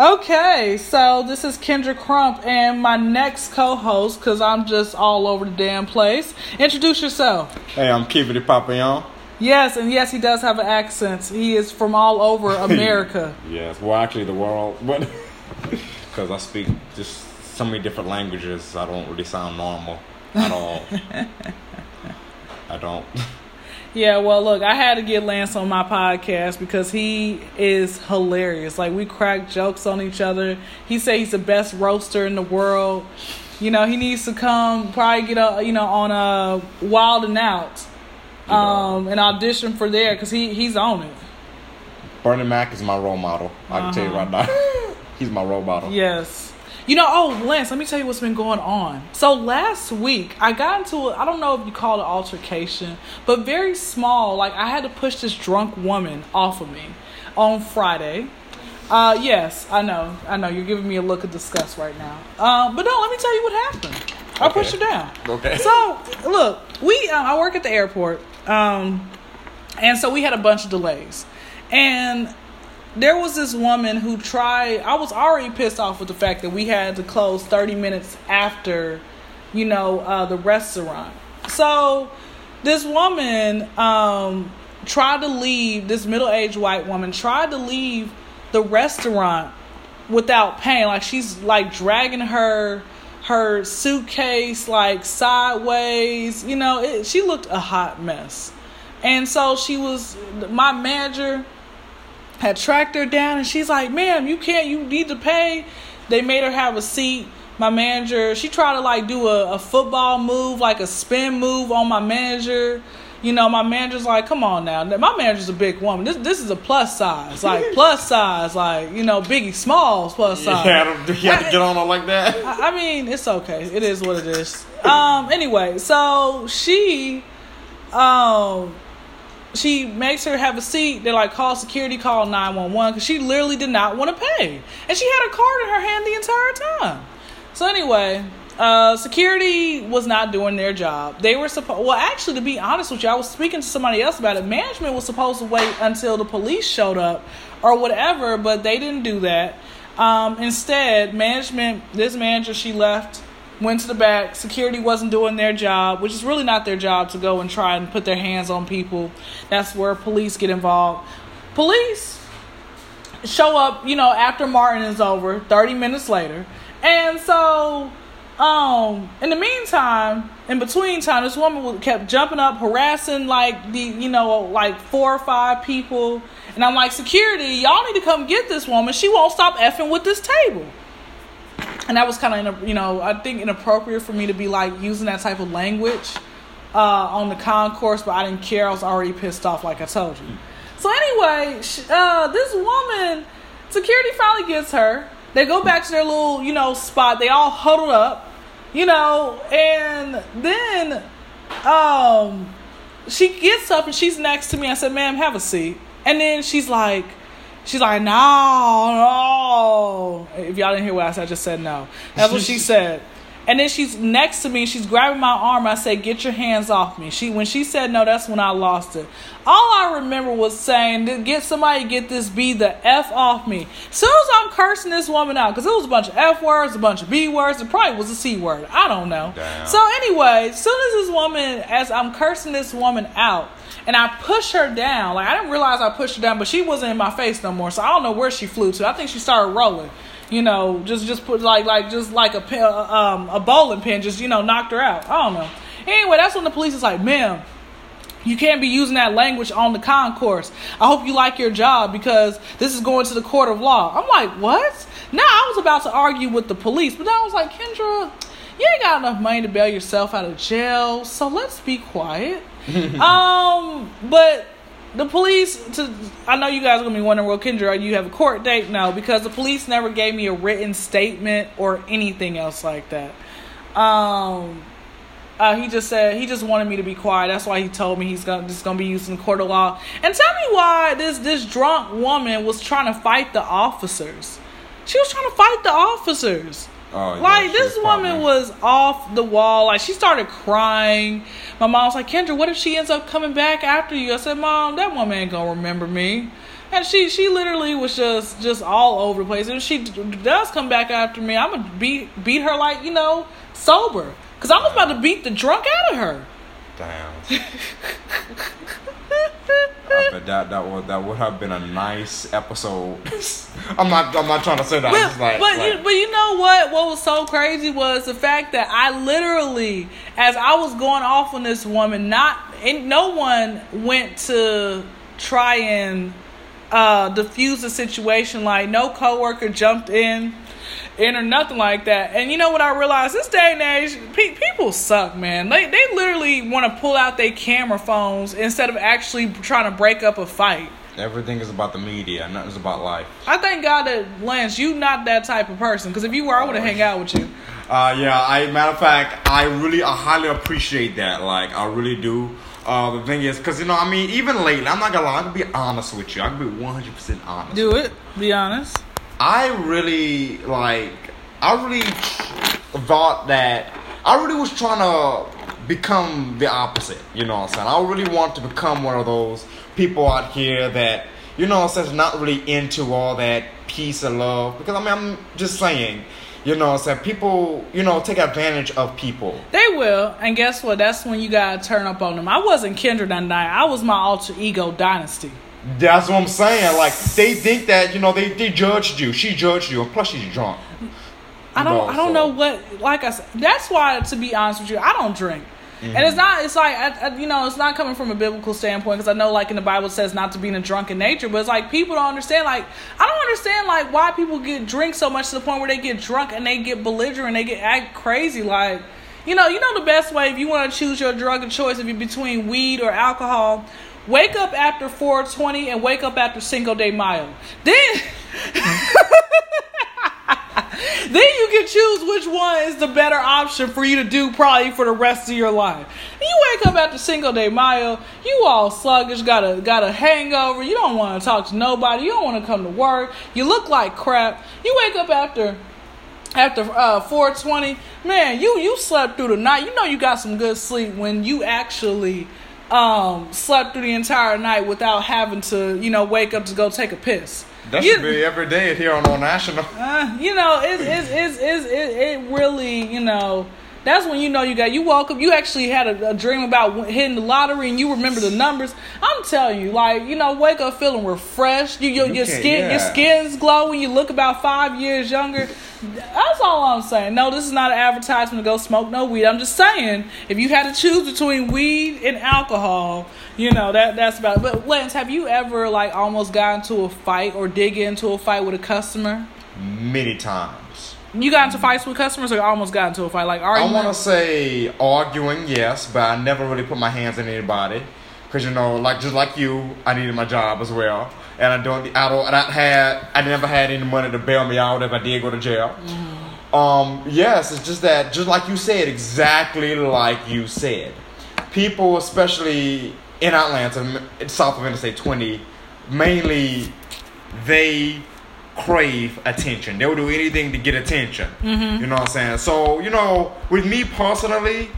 Okay, so this is Kendra Crump and my next co-host, because I'm just all over the damn place. Introduce yourself. Hey, I'm Kivity Papillon. Yes, and yes, he does have an accent. He is from all over America. yes, well, actually, the world, but because I speak just so many different languages, I don't really sound normal at all. I don't. Yeah, well, look, I had to get Lance on my podcast because he is hilarious. Like we crack jokes on each other. He said he's the best roaster in the world. You know, he needs to come probably get a you know on a Wild and Out, um, and audition for there because he he's on it. Bernie Mac is my role model. I can tell you right now, he's my role model. Yes. You know, oh, Lance, let me tell you what's been going on. So last week, I got into, I don't know if you call it altercation, but very small. Like, I had to push this drunk woman off of me on Friday. Uh, yes, I know. I know. You're giving me a look of disgust right now. Uh, but no, let me tell you what happened. I Okay. pushed her down. Okay. So, look, we, uh, I work at the airport. Um, and so we had a bunch of delays. And there was this woman who tried i was already pissed off with the fact that we had to close 30 minutes after you know uh, the restaurant. So this woman um, tried to leave this middle-aged white woman tried to leave the restaurant without paying. Like she's like dragging her her suitcase like sideways you know it, she looked a hot mess. And so she was my manager had tracked her down and she's like, ma'am, you can't, you need to pay. They made her have a seat. My manager, she tried to like do a, a football move, like a spin move on my manager. You know, my manager's like, come on now. My manager's a big woman. This this is a plus size. Like plus size, like, you know, Biggie Smalls plus size. You had to, you had to get on her like that. I I mean, it's okay. It is what it is. Um, anyway, so she um she makes her have a seat. They're like, call security, call 911, because she literally did not want to pay. And she had a card in her hand the entire time. So, anyway, uh, security was not doing their job. They were supposed, well, actually, to be honest with you, I was speaking to somebody else about it. Management was supposed to wait until the police showed up or whatever, but they didn't do that. Um, instead, management, this manager, she left went to the back. Security wasn't doing their job, which is really not their job to go and try and put their hands on people. That's where police get involved. Police show up, you know, after Martin is over, 30 minutes later. And so, um, in the meantime, in between time, this woman kept jumping up, harassing like the, you know, like four or five people. And I'm like, security, y'all need to come get this woman. She won't stop effing with this table and that was kind of you know I think inappropriate for me to be like using that type of language uh, on the concourse, but I didn't care. I was already pissed off, like I told you. So anyway, sh- uh, this woman, security finally gets her. They go back to their little you know spot. They all huddled up, you know, and then um, she gets up and she's next to me. I said, "Ma'am, have a seat." And then she's like. She's like, no, no. If y'all didn't hear what I said, I just said no. That's what she said. And then she's next to me. She's grabbing my arm. I said, "Get your hands off me." She when she said no, that's when I lost it. All I remember was saying, "Get somebody, get this B the f off me." Soon as I'm cursing this woman out, because it was a bunch of f words, a bunch of b words, it probably was a c word. I don't know. Damn. So anyway, soon as this woman, as I'm cursing this woman out, and I pushed her down. Like I didn't realize I pushed her down, but she wasn't in my face no more. So I don't know where she flew to. I think she started rolling. You know, just just put like like just like a pin, um a bowling pin, just you know knocked her out. I don't know. Anyway, that's when the police is like, "Ma'am, you can't be using that language on the concourse. I hope you like your job because this is going to the court of law." I'm like, "What?" Now I was about to argue with the police, but then I was like, "Kendra, you ain't got enough money to bail yourself out of jail, so let's be quiet." um, but the police to I know you guys are gonna be wondering, well, Kendra, you have a court date? No, because the police never gave me a written statement or anything else like that. Um uh, he just said he just wanted me to be quiet. That's why he told me he's gonna just gonna be using the court of law. And tell me why this this drunk woman was trying to fight the officers. She was trying to fight the officers. Oh, yeah, like this woman probably- was off the wall. Like she started crying. My mom was like, Kendra, what if she ends up coming back after you? I said, Mom, that woman ain't gonna remember me. and she she literally was just just all over the place. And if she d- does come back after me, I'm gonna beat beat her like you know sober, cause I was about to beat the drunk out of her. Bet that that would that would have been a nice episode. I'm not I'm not trying to say that. But, like, but, like- you, but you know what? What was so crazy was the fact that I literally, as I was going off on this woman, not and no one went to try and uh, diffuse the situation. Like no coworker jumped in, in or nothing like that. And you know what I realized? This day and age, pe- people suck, man. They they literally want to pull out their camera phones instead of actually trying to break up a fight. everything is about the media. Nothing's about life. I thank God that Lance, you not that type of person. Because if you were, I would have hang out with you. Uh, yeah, I matter of fact, I really, I highly appreciate that. Like, I really do. Uh, the thing is, because you know, I mean, even lately, I'm not gonna lie, I'm gonna be honest with you. I'm gonna be 100 percent honest. Do it. Be honest. I really like. I really thought that I really was trying to become the opposite. You know what I'm saying? I really want to become one of those people out here that you know what I'm saying, not really into all that peace and love. Because I mean, I'm just saying. You know what I'm saying? People, you know, take advantage of people. They will, and guess what? That's when you gotta turn up on them. I wasn't Kendra that night. I was my alter ego Dynasty. That's what I'm saying. Like, they think that, you know, they, they judged you. She judged you, and plus she's drunk. I don't. No, I don't so- know what. Like I said, that's why. To be honest with you, I don't drink. And mm-hmm. it's not. It's like I, I, you know. It's not coming from a biblical standpoint because I know, like in the Bible, it says not to be in a drunken nature. But it's like people don't understand. Like I don't understand. Like why people get drink so much to the point where they get drunk and they get belligerent, they get act crazy. Like you know, you know the best way if you want to choose your drug of choice, if you're between weed or alcohol, wake up after 420 and wake up after Cinco de Mayo. Then. then you can choose which one is the better option for you to do probably for the rest of your life. You wake up after Cinco de Mayo, you all sluggish, got a got a hangover, you don't want to talk to nobody, you don't want to come to work, you look like crap. You wake up after after uh 420, man, you you slept through the night. You know you got some good sleep when you actually um slept through the entire night without having to, you know, wake up to go take a piss. That You- should be every day here on Old National. uh, you know, it's it's, it's, it's it, it really, you know, that's when you know you got you woke up. You actually had a, a dream about hitting the lottery, and you remember the numbers. I'm telling you, like you know, wake up feeling refreshed. You, your You your can't- skin your yeah. skin's glowing. You look about five years younger. That's all I'm saying. No, this is not an advertisement to go smoke no weed. I'm just saying, if you had to choose between weed and alcohol, you know that that's about. It. But Lance, have you ever like almost got into a fight or dig into a fight with a customer? Many times. You got into fights with customers, or almost got into a fight? Like I want to say arguing, yes, but I never really put my hands on anybody. Cause you know, like just like you, I needed my job as well, and I don't, I don't, and I had, I never had any money to bail me out if I did go to jail. Um, yes, it's just that, just like you said, exactly like you said. People, especially in Atlanta, south of Interstate 20, mainly they crave attention. They will do anything to get attention. Mm-hmm. You know what I'm saying? So, you know, with me personally,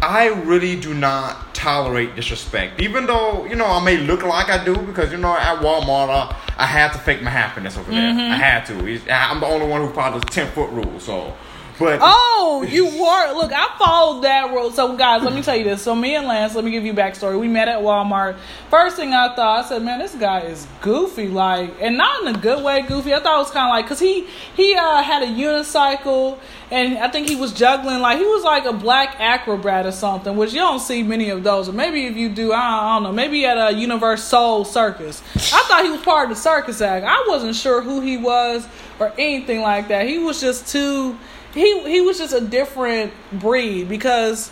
I really do not tolerate disrespect. Even though, you know, I may look like I do because, you know, at Walmart, I, I had to fake my happiness over there. Mm-hmm. I had to. I'm the only one who follows the 10 foot rule. So, but. Oh, you were. Look, I followed that rule. So, guys, let me tell you this. So, me and Lance, let me give you backstory. We met at Walmart. First thing I thought, I said, man, this guy is goofy. Like, and not in a good way goofy. I thought it was kind of like, because he, he uh, had a unicycle, and I think he was juggling. Like, he was like a black acrobat or something, which you don't see many of those. Or maybe if you do, I don't, I don't know. Maybe at a UniverSoul Circus. I thought he was part of the circus act. I wasn't sure who he was or anything like that. He was just too he he was just a different breed because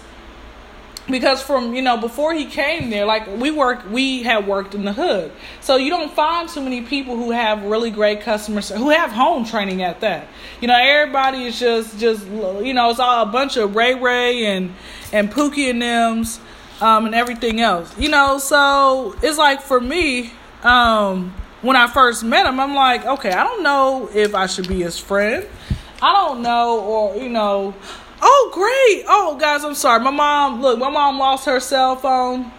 because from you know before he came there like we work we had worked in the hood. So you don't find too many people who have really great customers who have home training at that. You know everybody is just just you know it's all a bunch of ray ray and and pookie and them's um and everything else. You know so it's like for me um when i first met him i'm like okay i don't know if i should be his friend I don't know, or you know, oh great, oh guys, I'm sorry, my mom. Look, my mom lost her cell phone.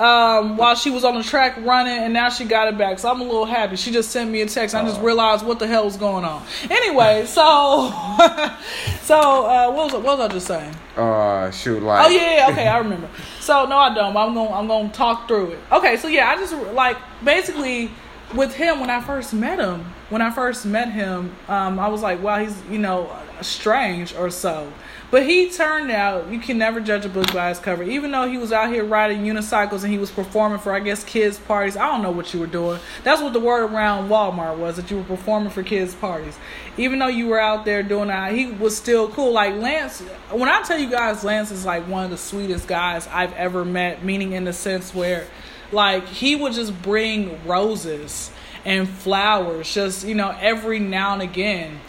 um, while she was on the track running, and now she got it back. So I'm a little happy. She just sent me a text. I just Oh. realized what the hell was going on. Anyway, so so uh, what was what was I just saying? Uh, shoot, like. Oh yeah, yeah, okay, I remember. So no, I don't. I'm gonna I'm gonna talk through it. Okay, so yeah, I just like basically with him when I first met him. When I first met him, um, I was like, wow, he's you know strange or so. But he turned out you can never judge a book by its cover. Even though he was out here riding unicycles and he was performing for I guess kids parties. I don't know what you were doing. That's what the word around Walmart was that you were performing for kids parties. Even though you were out there doing that, he was still cool. Like Lance, when I tell you guys, Lance is like one of the sweetest guys I've ever met. Meaning in the sense where, like, he would just bring roses and flowers, just you know, every now and again.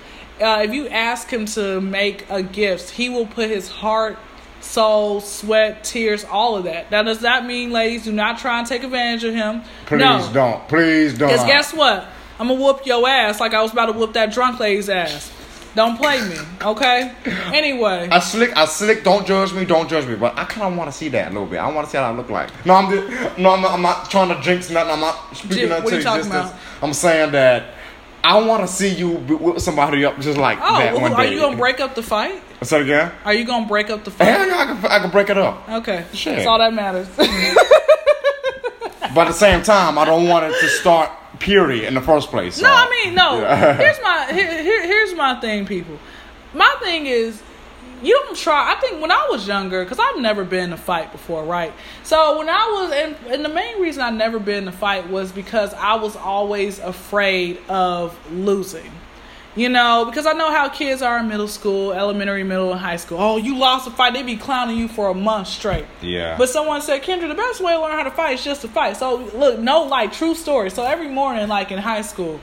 Uh, if you ask him to make a gift, he will put his heart, soul, sweat, tears, all of that. Now, does that mean, ladies, do not try and take advantage of him? Please no. don't. Please don't. Because guess what? I'm gonna whoop your ass like I was about to whoop that drunk lady's ass. Don't play me, okay? Anyway, I slick, I slick. Don't judge me, don't judge me. But I kind of want to see that a little bit. I want to see how I look like. No, I'm just, no, I'm not, I'm not trying to jinx nothing. I'm not speaking Jim, nothing to existence. about? I'm saying that I want to see you be- whip somebody up just like oh, that well, one are day. you gonna break up the fight? It again. Are you gonna break up the Hell fight? yeah, I can, I can break it up. Okay, Shit. that's all that matters. But at the same time, I don't want it to start period in the first place. No, I mean no. Yeah. Here's my here, here, here's my thing, people. My thing is you don't try. I think when I was younger, because I've never been in a fight before, right? So when I was, and, and the main reason I never been in a fight was because I was always afraid of losing. You know, because I know how kids are in middle school, elementary, middle, and high school. Oh, you lost a fight. They be clowning you for a month straight. Yeah. But someone said, Kendra, the best way to learn how to fight is just to fight. So look, no, like true story. So every morning, like in high school,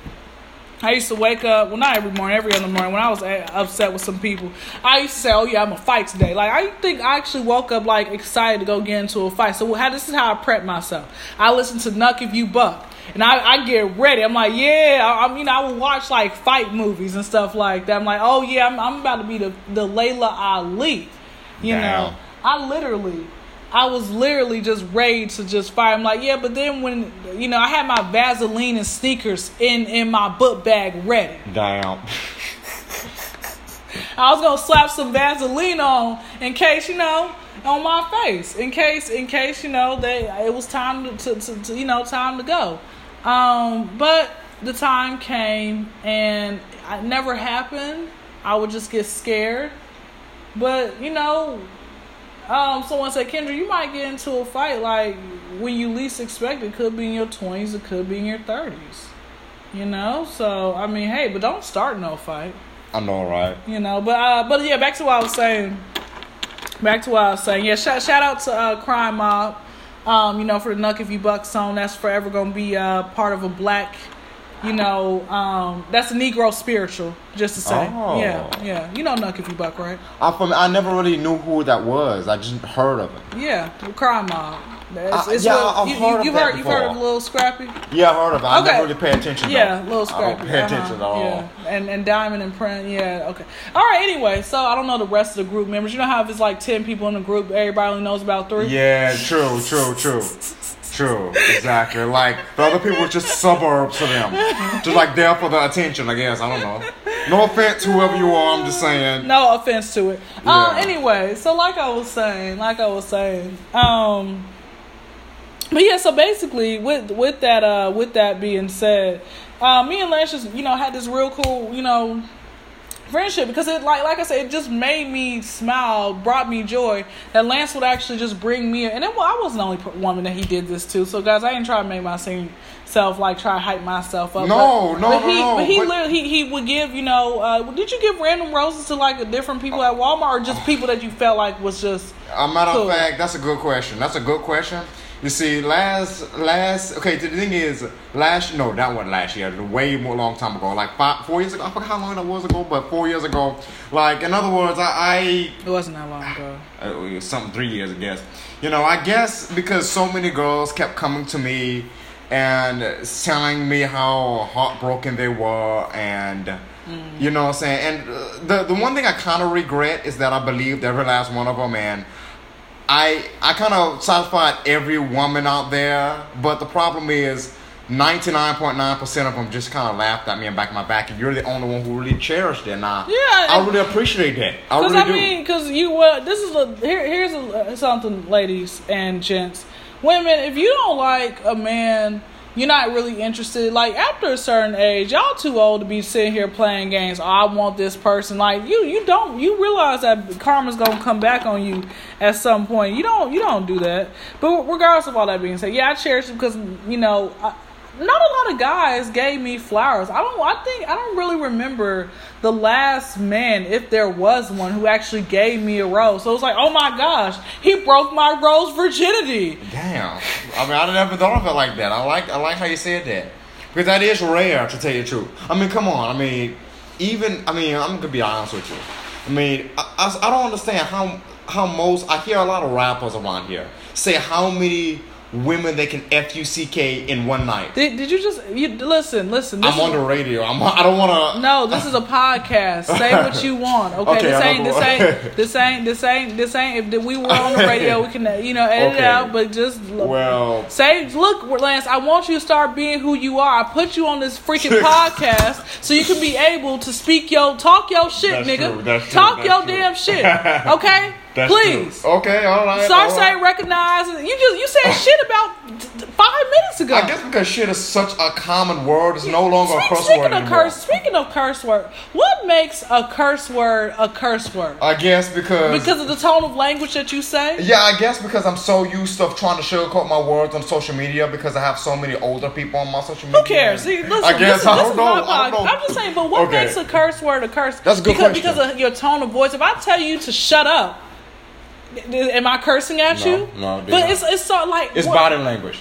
I used to wake up. Well, not every morning, every other morning. When I was uh, upset with some people, I used to say, "Oh yeah, I'm gonna fight today." Like I think I actually woke up like excited to go get into a fight. So how this is how I prep myself. I listen to Knuck If You Buck. And I, I get ready. I'm like, yeah. I, I mean, I would watch like fight movies and stuff like that. I'm like, oh yeah, I'm, I'm about to be the the Laila Ali. You Damn. know, I literally, I was literally just ready to just fire. I'm like, yeah, but then when you know, I had my Vaseline and sneakers in in my book bag ready. Damn. I was gonna slap some Vaseline on in case you know on my face in case in case you know they it was time to, to, to, to you know time to go. Um, but the time came and it never happened. I would just get scared. But you know, um, someone said, Kendra, you might get into a fight like when you least expect it. could be in your twenties, it could be in your thirties. You know, so I mean, hey, but don't start no fight I know, right? you know. But uh, but yeah, back to what I was saying. Back to what I was saying. Yeah, shout shout out to uh, Crime Mob. Um, you know, for the Knuck If You Buck song, that's forever gonna be uh, part of a black. You know, um, that's a Negro spiritual, just to say. Oh. Yeah, yeah. You know Knuck If You Buck, right? I, from, I never really knew who that was. I just heard of it. Yeah, Crime Mob. It's, Uh, it's yeah, Lil- I've you, heard you, of heard you've heard of. Lil Scrappy. Yeah, I've heard of it. I Okay. never really pay attention. though. Yeah, little I scrappy. pay attention at Uh-huh. all. Yeah, and and Diamond and Print. Yeah, okay. All right. Anyway, so I don't know the rest of the group members. You know how if it's like ten people in the group, everybody only knows about three. Yeah, true, true, true. True, exactly. Like the other people were just suburbs to them, just like there for the attention. I guess I don't know. No offense, whoever you are. I'm just saying. No offense to it. Uh, Yeah. anyway, so like I was saying, like I was saying, um, but yeah, so basically, with with that uh, with that being said, uh, me and Lance just you know had this real cool you know friendship because it like like I said, it just made me smile, brought me joy that Lance would actually just bring me. And it, well, I wasn't the only woman that he did this to. So guys, I didn't try to make myself like try to hype myself up. No, but, no, but no, he, no, But he but- literally he, he would give you know. Uh, did you give random roses to like different people at Walmart or just people that you felt like was just A matter Cool. of fact, that's a good question. That's a good question. You see, last last okay. The thing is, last no, that wasn't last year. Way more long time ago, like five, four years ago. I forgot how long that was ago, but four years ago. Like in other words, I, it wasn't that long ago. I uh, it was something three years, I guess. You know, I guess because so many girls kept coming to me and telling me how heartbroken they were and. You know what I'm saying? And uh, the the one thing I kind of regret is that I believed every last one of them, and I I kind of satisfied every woman out there, but the problem is. 99.9% of them just kind of laughed at me and back my back, and you're the only one who really cherished it. Now, Yeah, I really appreciate that. I really I do. mean, because you well, this is a here. Here's a, something, ladies and gents, women. If you don't like a man, you're not really interested. Like after a certain age, y'all too old to be sitting here playing games. Oh, I want this person. Like you, you don't. You realize that karma's gonna come back on you at some point. You don't. You don't do that. But regardless of all that being said, yeah, I cherish it because you know. I, not a lot of guys gave me flowers. I don't. I think I don't really remember the last man, if there was one, who actually gave me a rose. So it was like, oh my gosh, he broke my rose virginity. Damn. I mean, I never thought of it like that. I like I like how you said that because that is rare to tell you the truth. I mean, come on. I mean, even I mean, I'm gonna be honest with you. I mean, I, I, I don't understand how how most I hear a lot of rappers around here say how many women they can f u c k in one night. Did, did you just you listen? Listen. This I'm is- on the radio. I'm I don't want to. No, this is a podcast. Say what you want. Okay, Okay, this ain't this ain't this ain't this ain't this ain't. If we were on the radio, we can you know edit it out. But just look, Well, say, look, Lance, I want you to start being who you are. I put you on this freaking podcast so you can be able to speak your talk your shit, That's nigga. true, true, talk your true. damn shit. Okay, that's please. true. Okay, all right. Start all right. recognize. You just you said shit about five minutes ago. I guess because shit is such a common word, it's no longer a Speak- curse speaking word of anymore. curse, speaking of curse word, what makes a curse word a curse word? I guess because Because of the tone of language that you say. Yeah, I guess because I'm so used to trying to sugarcoat my words on social media because I have so many older people on my social media. Who cares? See, listen, I guess this, I don't know. I don't know. I'm just saying, but what Okay. makes a curse word a curse? That's a good because, question. Because of your tone of voice. If I tell you to shut up, am I cursing at No, you? no, But not. it's it's so like It's what- body language.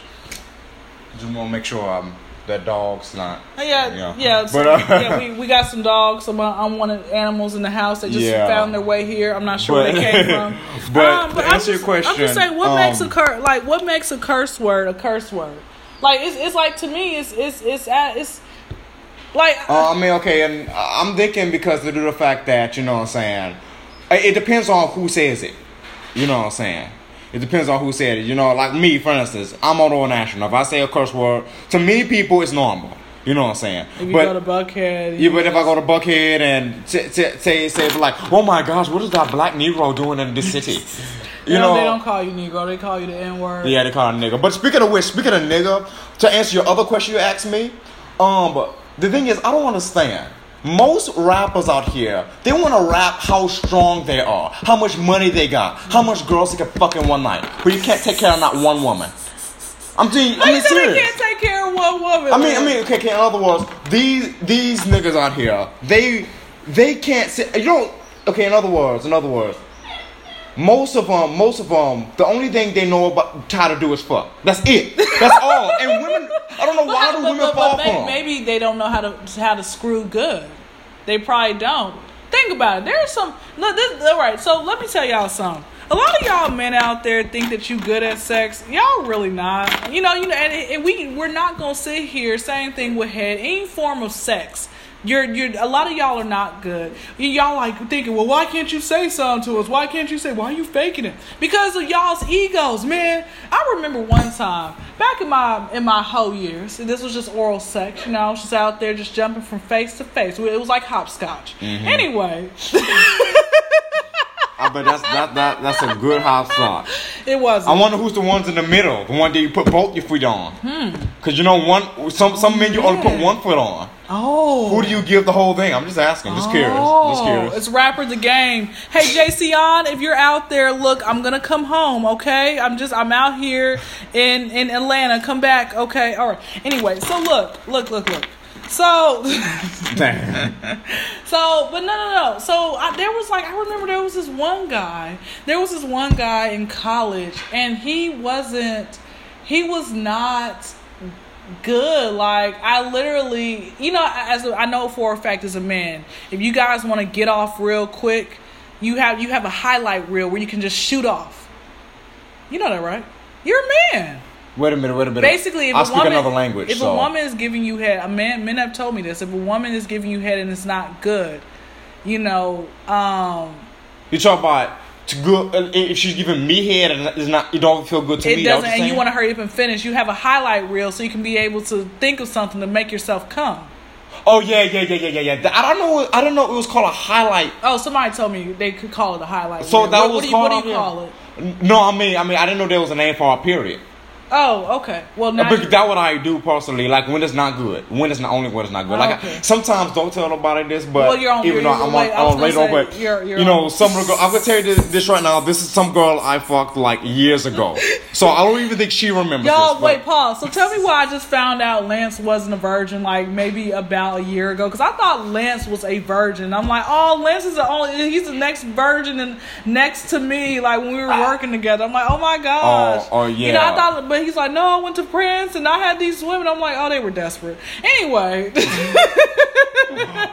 Just want to make sure um, that dog's not. Yeah, Yeah. yeah, so- But, uh, yeah. We, we got some dogs, some uh, unwanted animals in the house that just Yeah. found their way here. I'm not sure where they came from. Um, but to I'm answer your question, I'm just saying, what um, makes a curse like what makes a curse word a curse word? Like it's, it's like to me, it's it's it's at, it's like Uh, I mean, okay, and I'm thinking because of the fact that you know what I'm saying, it depends on who says it. You know what I'm saying. It depends on who said it. You know, like me, for instance, I'm on Old National. If I say a curse word, to many people, it's normal. You know what I'm saying. if you but go to Buckhead, Yeah, but if I go to Buckhead and t- t- say say like, oh my gosh, what is that black Negro doing in this city? you You know, know, they don't call you Negro, they call you the N word. yeah, they call it nigga. But speaking of which, speaking of nigga, to answer your other question you asked me, um, the thing is, I don't understand. Most rappers out here, they want to rap how strong they are, how much money they got, how much girls they can fuck in one night, but you can't take care of not one woman. I'm How I you mean say they can't take care of one woman? I mean, I mean, okay, okay. In other words, these these niggas out here, they they can't say. You don't. okay. In other words, in other words, most of them, most of them, the only thing they know about how to do is fuck. That's it. That's all. And women, I don't know why do women but- fall but for may- 'em. Maybe they don't know how to how to screw good. They probably don't. Think about it. There's some. Look, this, all right. So let me tell y'all something. A lot of y'all men out there think that you good at sex. Y'all really not. You know. You know. And, and we we're not gonna sit here. Same thing with head. Any form of sex. You're, you're, a lot of y'all are not good. Y'all like thinking, well, why can't you say something to us? Why can't you say, why are you faking it? Because of y'all's egos, man. I remember one time back in my in my whole years, this was just oral sex. You know, I was just out there just jumping from face to face. It was like hopscotch. Anyway, I bet that's that, that that's a good hopscotch. it wasn't. I wonder who's the ones in the middle, the one that you put both your feet on. Hmm. Cause you know one some some men you only put one foot on. Oh, Who do you give the whole thing? I'm just asking. Just curious. Just Oh, curious. it's rapper the game. Hey Jayceon, if you're out there, look, I'm gonna come home, okay? I'm just I'm out here in in Atlanta. Come back, okay? All right. Anyway, so look, look, look, look. So so, but no, no, no. So I, there was like I remember there was this one guy. There was this one guy in college, and he wasn't. He was not good. Like I literally, you know, as I know for a fact as a man, if you guys want to get off real quick, you have you have a highlight reel where you can just shoot off. You know that, right? You're a man. Wait a minute, wait a minute. Basically, if I a speak woman, another language. if so. a woman is giving you head, a man, men have told me this. If a woman is giving you head and it's not good, you know, um, You talk about to good. uh, If she's giving me head and it's not, it don't feel good to It me. That's doesn't, and you want to hurry up and finish. You have a highlight reel so you can be able to think of something to make yourself come. Oh yeah, yeah, yeah, yeah, yeah, yeah. I don't know. I don't know. It was called a highlight. Oh, somebody told me they could call it a highlight. So reel. that what, was what do you, what do you call it? No, I mean, I mean, I didn't know there was a name for a period. Oh, okay. Well, uh, now But you- that's what I do personally. Like when it's not good, when it's not only when it's not good. Like oh, Okay. I, sometimes don't tell nobody this, but Well, you're on- even though I'm on, on gonna radio, say, but you're- you're you know, on- some girl. I'm gonna tell you this, this right now. This is some girl I fucked like years ago, so I don't even think she remembers. Y'all, this, wait, pause. So tell me why I just found out Lance wasn't a virgin like maybe about a year ago. Because I thought Lance was a virgin. I'm like, oh, Lance is the only, he's the next virgin and next to me, like when we were ah. working together. I'm like, oh my gosh. Oh, oh, You know, I yeah. thought, but he's like, no, I went to Prince and I had these women. I'm like, oh, they were desperate. Anyway.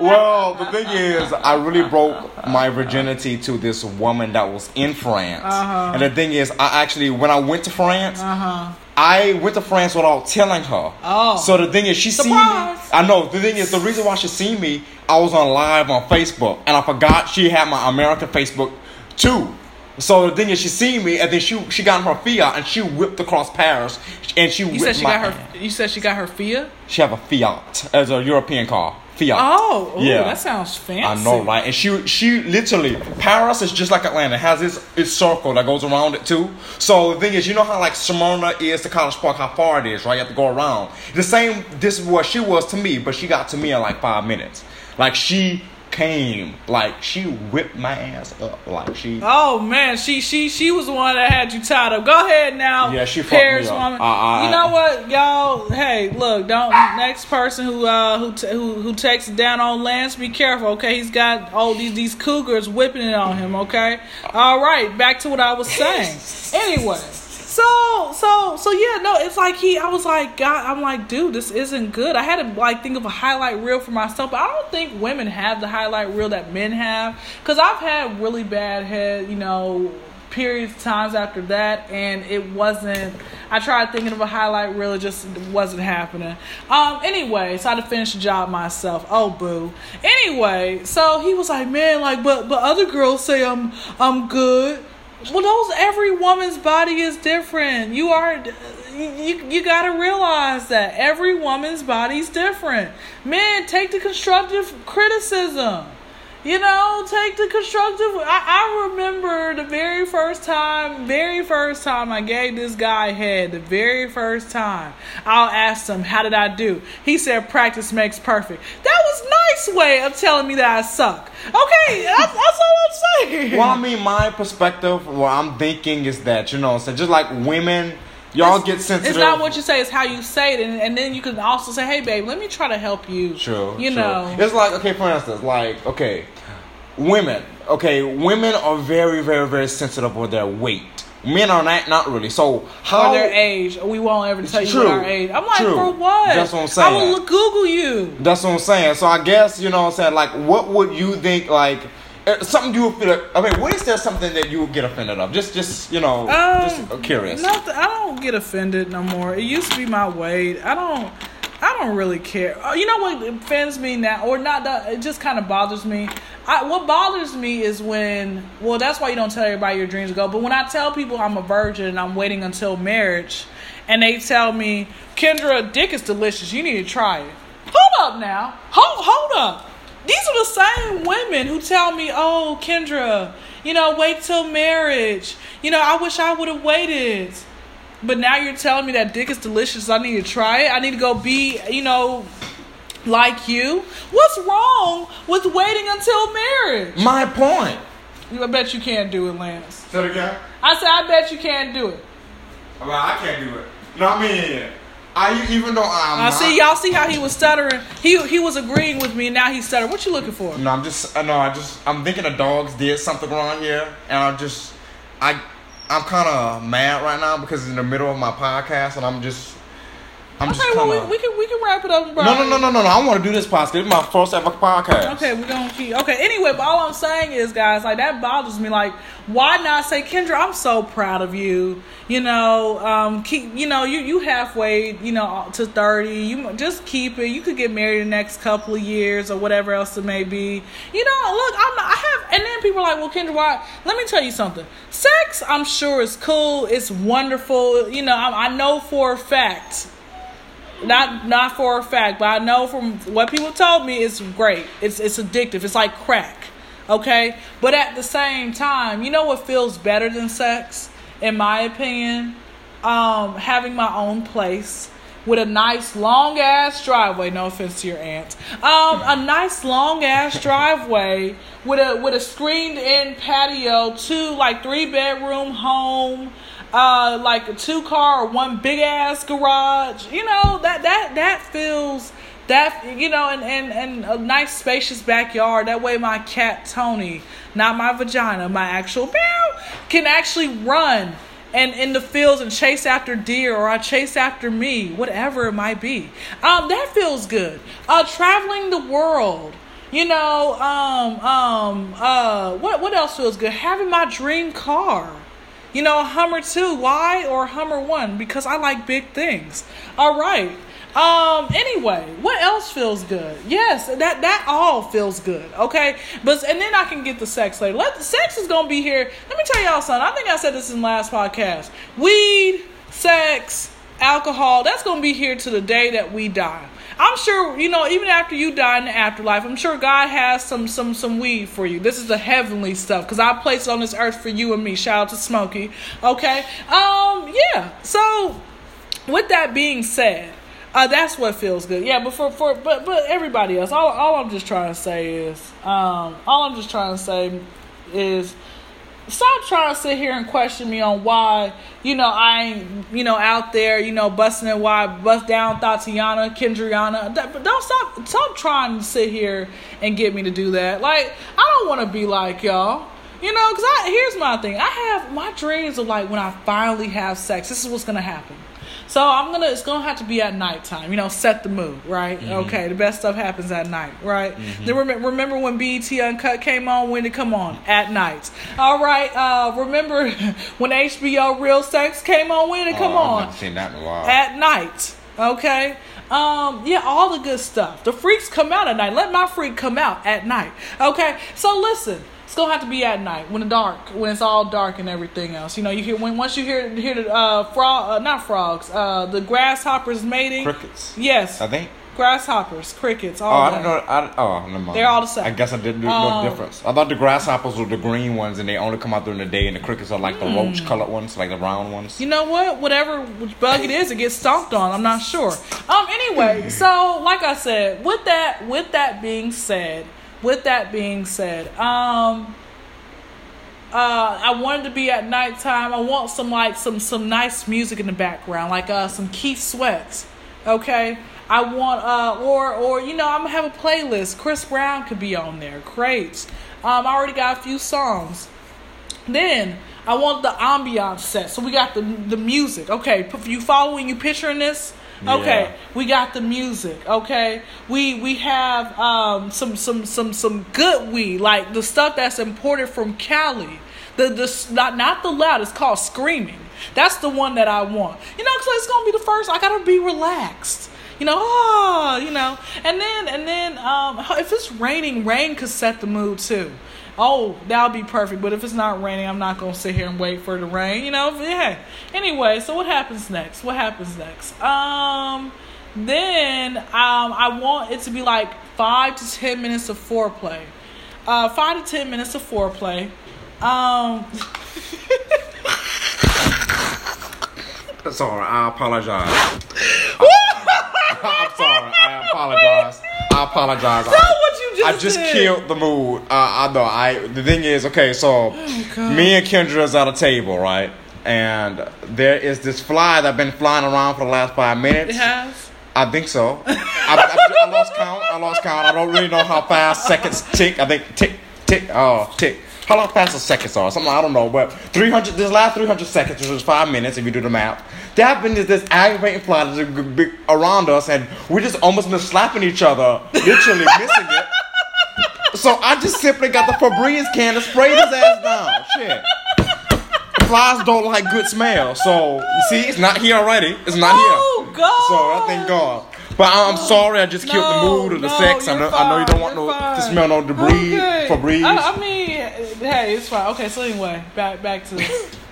Well, the thing is, I really broke my virginity to this woman that was in France. Uh-huh. And the thing is, I actually, when I went to France, uh huh. I went to France without telling her. Oh. So the thing is, she seen me. I know. The thing is, the reason why she seen me, I was on live on Facebook, and I forgot she had my American Facebook too. So then she seen me, and then she she got in her Fiat, and she whipped across Paris, and she You whipped said she got her. You said she got her Fiat. She have a Fiat as a European car. Fiat. Oh, ooh, Yeah. that sounds fancy. I know, right? And she she literally Paris is just like Atlanta. It has its its circle that goes around it too. So the thing is, you know how like Smyrna is to College Park, how far it is, right? You have to go around. The same. This is what she was to me, but she got to me in like five minutes. Like she came, like she whipped my ass up, like she. Oh man, she she she was the one that had you tied up. Go ahead now. Yeah, she fucked me Paris up. woman. I- I- you know what, y'all? Hey, look, don't next person who uh who t- who who takes it down on Lance, be careful, okay? He's got all these these cougars whipping it on him, okay? All right, back to what I was saying. Anyway. So so so yeah no it's like he I was like God I'm like dude this isn't good. I had to like think of a highlight reel for myself but I don't think women have the highlight reel that men have because I've had really bad head you know periods of times after that and it wasn't I tried thinking of a highlight reel it just wasn't happening. Um anyway so I had to finish the job myself. Oh boo. Anyway so he was like man like but but other girls say I'm I'm good well, those every woman's body is different. You are you you got to realize that every woman's body's different. Men take the constructive criticism. You know, take the constructive. I, I remember the very first time, very first time I gave this guy head, the very first time I asked him, How did I do? He said, Practice makes perfect. That was nice way of telling me that I suck. Okay, that's, that's all I'm saying. Well, I mean, my perspective, what I'm thinking is that you know, so just like women, y'all get sensitive. It's not what you say; it's how you say it, and, and then you can also say, "Hey, babe, let me try to help you." True. You true. know. it's like okay, for instance, like okay, women. Okay, women are very, very, very sensitive with their weight. Men are not, not really. So how Or their age. We won't ever tell you True. our age. I'm like, True. for what? That's what I'm saying. I will Google you. That's what I'm saying. So I guess you know what I'm saying. Like, what would you think? Like, something you would feel. like, I mean, what is there something that you would get offended of? Just, just you know, just Um, curious. Nothing. I don't get offended no more. It used to be my weight. I don't. I don't really care. Uh, You know what offends me now, or not? That, it just kind of bothers me. I, what bothers me is when. Well, that's why you don't tell everybody your dreams go. But when I tell people I'm a virgin and I'm waiting until marriage, and they tell me, Kendra, dick is delicious. You need to try it. Hold up now. Hold hold up. These are the same women who tell me, "Oh, Kendra, you know, wait till marriage. You know, I wish I would have waited." But now you're telling me that dick is delicious. I need to try it. I need to go be, you know, like you. What's wrong with waiting until marriage? My point. I bet you can't do it, Lance. Say it again. I said, I bet you can't do it. Well, I can't do it. No, I mean, I even though I'm. I not- see y'all see how he was stuttering. He he was agreeing with me. and Now he's stuttering. What you looking for? No, I'm just. I know. I just. I'm thinking the dogs did something wrong here, and I'm just. I. I'm kind of mad right now because it's in the middle of my podcast, and I'm just. I'm Okay, just well we, we can we can wrap it up. Bro. No, no, no, no, no, no. I want to do this podcast. This is my first ever podcast. Okay, we're gonna keep. Okay, anyway, but all I'm saying is, guys, like that bothers me. Like, why not say, Kendra, I'm so proud of you. You know, um, keep. You know, you you halfway. You know, to thirty. You just keep it. You could get married the next couple of years or whatever else it may be. You know, look, I'm. Not, I have, and then then people are like, well, Kendra, why? Let me tell you something. Sex, I'm sure, is cool. It's wonderful. You know, I, I know for a fact. Not not for a fact, but I know from what people told me, it's great. It's it's addictive. It's like crack. Okay, but at the same time, you know what feels better than sex, in my opinion, um, having my own place with a nice long ass driveway. No offense to your aunt. Um, a nice long ass driveway with a with a screened in patio, two like three bedroom home. Uh, like a two car or one big ass garage, you know that that that feels that you know and, and and a nice spacious backyard that way my cat tony not my vagina my actual meow can actually run and in the fields and chase after deer or I chase after me, whatever it might be. Um, that feels good. Uh, traveling the world. You know, um, um, uh, what what else feels good? Having my dream car. You know, Hummer 2, why? Or Hummer 1, because I like big things. All right. Um. Anyway, what else feels good? Yes, that that all feels good. Okay, but and then I can get the sex later. Let the sex is gonna be here. Let me tell y'all something. I think I said this in last podcast. Weed, sex, alcohol. That's gonna be here to the day that we die. I'm sure you know. Even after you die in the afterlife, I'm sure God has some some some weed for you. This is the heavenly stuff because I placed on this earth for you and me. Shout out to Smokey. Okay. Um. Yeah. So, with that being said. Uh, that's what feels good. Yeah, but for, for but but everybody else, all, all I'm just trying to say is, um, all I'm just trying to say is, stop trying to sit here and question me on why you know I ain't you know out there you know busting it wide, bust down Thotiana, Kendriana. Don't stop stop trying to sit here and get me to do that. Like I don't want to be like y'all. You know, because I here's my thing. I have my dreams of like when I finally have sex. This is what's gonna happen. So I'm gonna it's gonna have to be at nighttime. You know, set the mood, right? Mm-hmm. Okay, the best stuff happens at night, right? Mm-hmm. Then remember, remember when BET Uncut came on? When it come on? At night. All right. Uh, remember when HBO Real Sex came on? When it come oh, on? Seen that in a while. At night. Okay. Um, yeah, all the good stuff. The freaks come out at night. Let my freak come out at night. Okay. So listen gonna have to be at night when the dark, when it's all dark and everything else. You know, you hear when once you hear hear the uh, frog, uh, not frogs, uh, the grasshoppers mating. Crickets. Yes. I think. Grasshoppers, crickets. All oh, I don't know. I, oh, never mind. They're all the same. I guess I didn't know um, no difference. I thought the grasshoppers were the green ones, and they only come out during the day, and the crickets are like the mm. roach colored ones, like the round ones. You know what? Whatever bug it is, it gets stomped on. I'm not sure. Um. Anyway, so like I said, with that, with that being said, with that being said, um uh, I wanted to be at nighttime. I want some like some some nice music in the background, like uh, some Keith Sweats. Okay, I want uh, or or you know I'm gonna have a playlist. Chris Brown could be on there. Great. Um, I already got a few songs. Then I want the ambiance set. So we got the the music. Okay, you following? You picturing this? Okay, we got the music. Okay, we we have um, some some some some good weed, like the stuff that's imported from Cali. The the not not the loud. It's called screaming. That's the one that I want. You know, because it's gonna be the first. I gotta be relaxed. You know, oh, you know, and then and then um, if it's raining, rain could set the mood too oh, that'll be perfect. But if it's not raining, I'm not gonna sit here and wait for the rain. You know, yeah. Anyway, so what happens next? What happens next? Um, then um, I want it to be like five to ten minutes of foreplay. Uh, five to ten minutes of foreplay. Um. That's all right. I apologize. I'm sorry. I apologize. I apologize. Tell what you just I just did. killed the mood. Uh, I know. I the thing is, okay, so oh, me and Kendra is at a table, right? And there is this fly that's been flying around for the last five minutes. It has. I think so. I, I, I, lost count. I lost count. I don't really know how fast seconds tick. I think tick, tick, oh, tick. How long fast the seconds are? Something I don't know, but 300. This last 300 seconds, which is five minutes, if you do the math. There have been this, this aggravating fly that's around us, and we just almost been slapping each other, literally missing it. So I just simply got the Febreze can to spray his ass down. Shit. Flies don't like good smell, so you see, it's not here already. It's not oh, here. Oh, God. So I thank God. But I'm sorry, I just killed the mood of the no, sex. I know, I know you don't want no to smell no debris, okay. Febreze. I, I mean, hey, it's fine. Okay, so anyway, back back to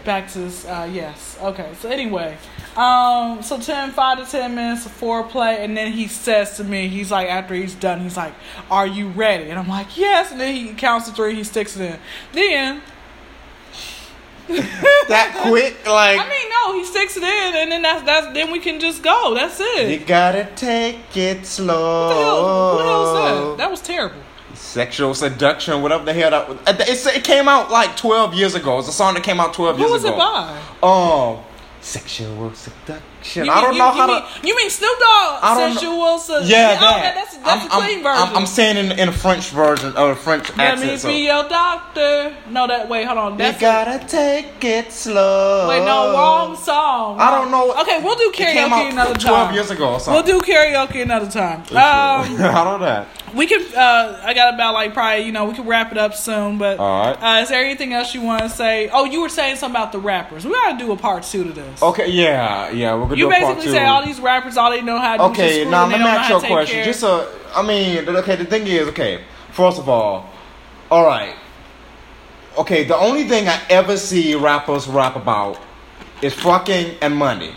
back to this. Uh, yes. Okay, so anyway, um, so 10, 5 to ten minutes of foreplay, and then he says to me, he's like, after he's done, he's like, "Are you ready?" And I'm like, "Yes." And then he counts to three, he sticks it in. Then that quick, like I mean, no, he sticks it in, and then that's that's then we can just go. That's it. you gotta take it slow. What the hell? What the hell was that? That was terrible. Sexual seduction, whatever the hell that was. It, it came out like 12 years ago. It's a song that came out 12 Who years ago. Who was it by? Um, sexual seduction. You I mean- don't you- know you how mean, to. You mean Snoop Dogg? I don't know- Sensual. So, Yeah, oh, that. that's that's I'm, a clean I'm, version. I'm, I'm saying in, in a French version or a French Let accent. me so. be your doctor. No, that wait, hold on. You gotta take it slow. wait, no, wrong song. I don't know. Okay, we'll do It came karaoke out another 12 time. years ago or We'll do karaoke another time. Um, I don't know. We can. Uh, I got about like probably you know we can wrap it up soon. But All right. uh, is there anything else you want to say? Oh, you were saying something about the rappers. We gotta do a part two to this. Okay, yeah, yeah, we're gonna You do a part basically say all these rappers, all they know how to do is Okay, now they let me ask you a question. care. Just so I mean, okay, the thing is, okay, first of all, all right, okay, the only thing I ever see rappers rap about is fucking and money,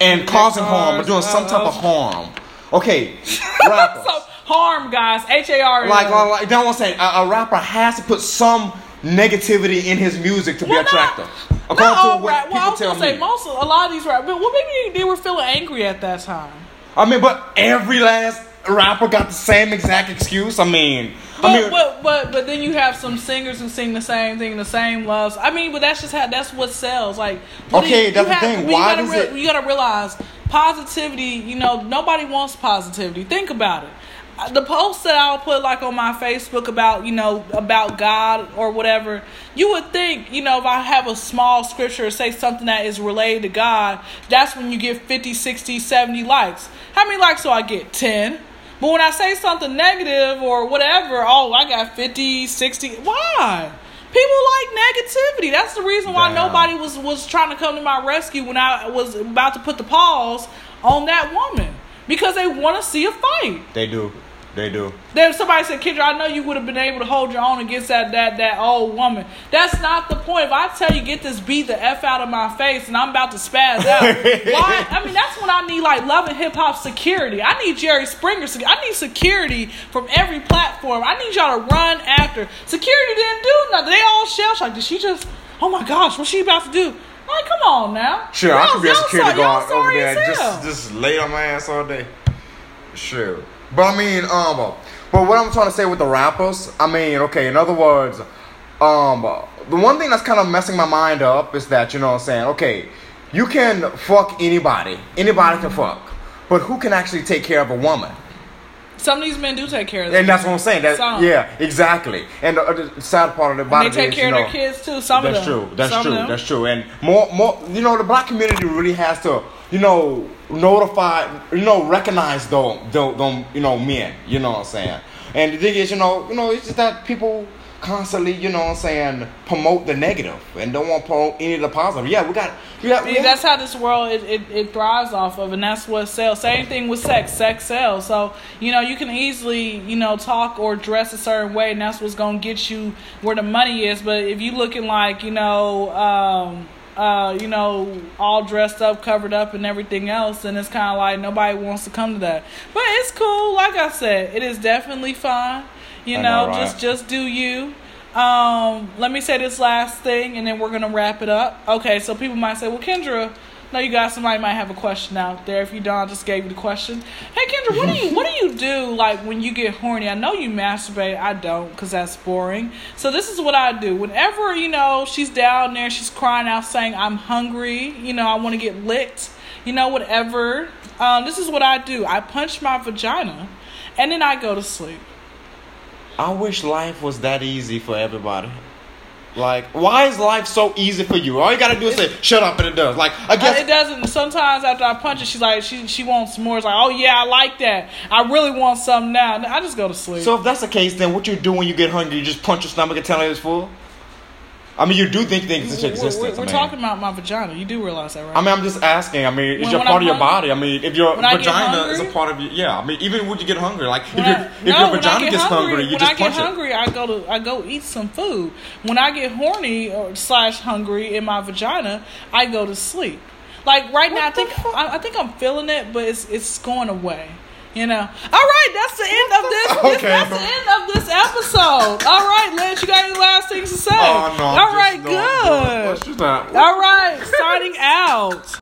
and causing harm or doing some type of harm. Okay, rappers. so harm, guys. H A R. like, like, don't want to say a, a rapper has to put some negativity in his music to be Well, not- attractive. Not According all to what rap. Well, I was gonna say me. most, of, a lot of these rappers. But well, maybe they were feeling angry at that time. I mean, but every last rapper got the same exact excuse. I mean, But, I mean, but but but then you have some singers who sing the same thing, the same loves. I mean, but that's just how that's what sells. Like, Okay, you, that's you the thing. but you Why gotta does it- You gotta realize positivity. You know, nobody wants positivity. Think about it. The post that I'll put like on my Facebook about you know about God or whatever, you would think you know if I have a small scripture or say something that is related to God, that's when you get 50, 60, 70 likes. How many likes do I get? 10. But when I say something negative or whatever, oh, I got 50, 60. Why? People like negativity. That's the reason why Damn. nobody was, was trying to come to my rescue when I was about to put the paws on that woman. Because they want to see a fight. they do, they do. Then somebody said, Kendra, I know you would have been able to hold your own against that that that old woman. That's not the point. If I tell you get this beat the F out of my face and I'm about to spaz out, why I mean that's when I need like love and hip hop security. I need Jerry Springer I need security from every platform. I need y'all to run after. Security didn't do nothing. They all shell shocked. Did she just oh my gosh, what's she about to do? Like, come on now. Sure, I Y'all- could be a security guard over there, hell. just just lay on my ass all day. Sure, but I mean, um, but what I'm trying to say with the rappers, I mean, okay, in other words, um, the one thing that's kind of messing my mind up is that you know what I'm saying, okay, you can fuck anybody, anybody can fuck, but who can actually take care of a woman? Some of these men do take care of them. And that's what I'm saying. That Some. yeah, exactly. And the, the sad part of the And body they take is, care you of their kids too. Some that's of them. That's true. That's Some true. That's true. And more, more. You know, the black community really has to, you know, notify, you know, recognize those, those, those you know, men. You know what I'm saying? And the thing is, you know, you know, it's just that people constantly, you know what I'm saying, promote the negative and don't want to promote any of the positive. Yeah, we got, we got. we that's how this world it, it, it thrives off of, and that's what sells. Same thing with sex. Sex sells. So you know you can easily you know talk or dress a certain way, and that's what's gonna get you where the money is. But if you looking like you know. um uh, you know, all dressed up, covered up, and everything else, and it's kind of like nobody wants to come to that. But it's cool. Like I said, it is definitely fun. You I know, know, right? just just do you. Um, let me say this last thing, and then we're gonna wrap it up. Okay, so people might say, "Well, Kendra, no, you got somebody might have a question out there. If you don't, I just gave you the question. Hey, Kendra, what do you what do you do like when you get horny? I know you masturbate. I don't, because that's boring. So this is what I do. Whenever you know she's down there, she's crying out saying, "I'm hungry. You know, I want to get licked. You know, whatever." Um, this is what I do. I punch my vagina, and then I go to sleep. I wish life was that easy for everybody. Like, why is life so easy for you? All you gotta do is say, "Shut up," and it does. Like, I Uh, guess it doesn't. Sometimes after I punch it, she's like, she she wants more. It's like, oh yeah, I like that. I really want some now. I just go to sleep. So if that's the case, then what you do when you get hungry? You just punch your stomach and tell it it's full. I mean, you do think things exist. We're, we're, we're mean. talking about my vagina. You do realize that, right? I mean, I'm just asking. I mean, it's When- your part I'm of your hungry? body. I mean, if your When I get vagina is a part of you, yeah. I mean, even when you get hungry, like if, When your I- if no, your vagina get gets hungry, hungry, you when just I get punch it. hungry, I go to I go eat some food. When I get horny or slash hungry in my vagina, I go to sleep. Like right now, I think I, I think I'm feeling it, but it's it's going away. You know. All right, that's the end of this. Okay. that's the end of this episode. All right, Lance, you got any last things to say? Oh no! All right, good. All right, signing out.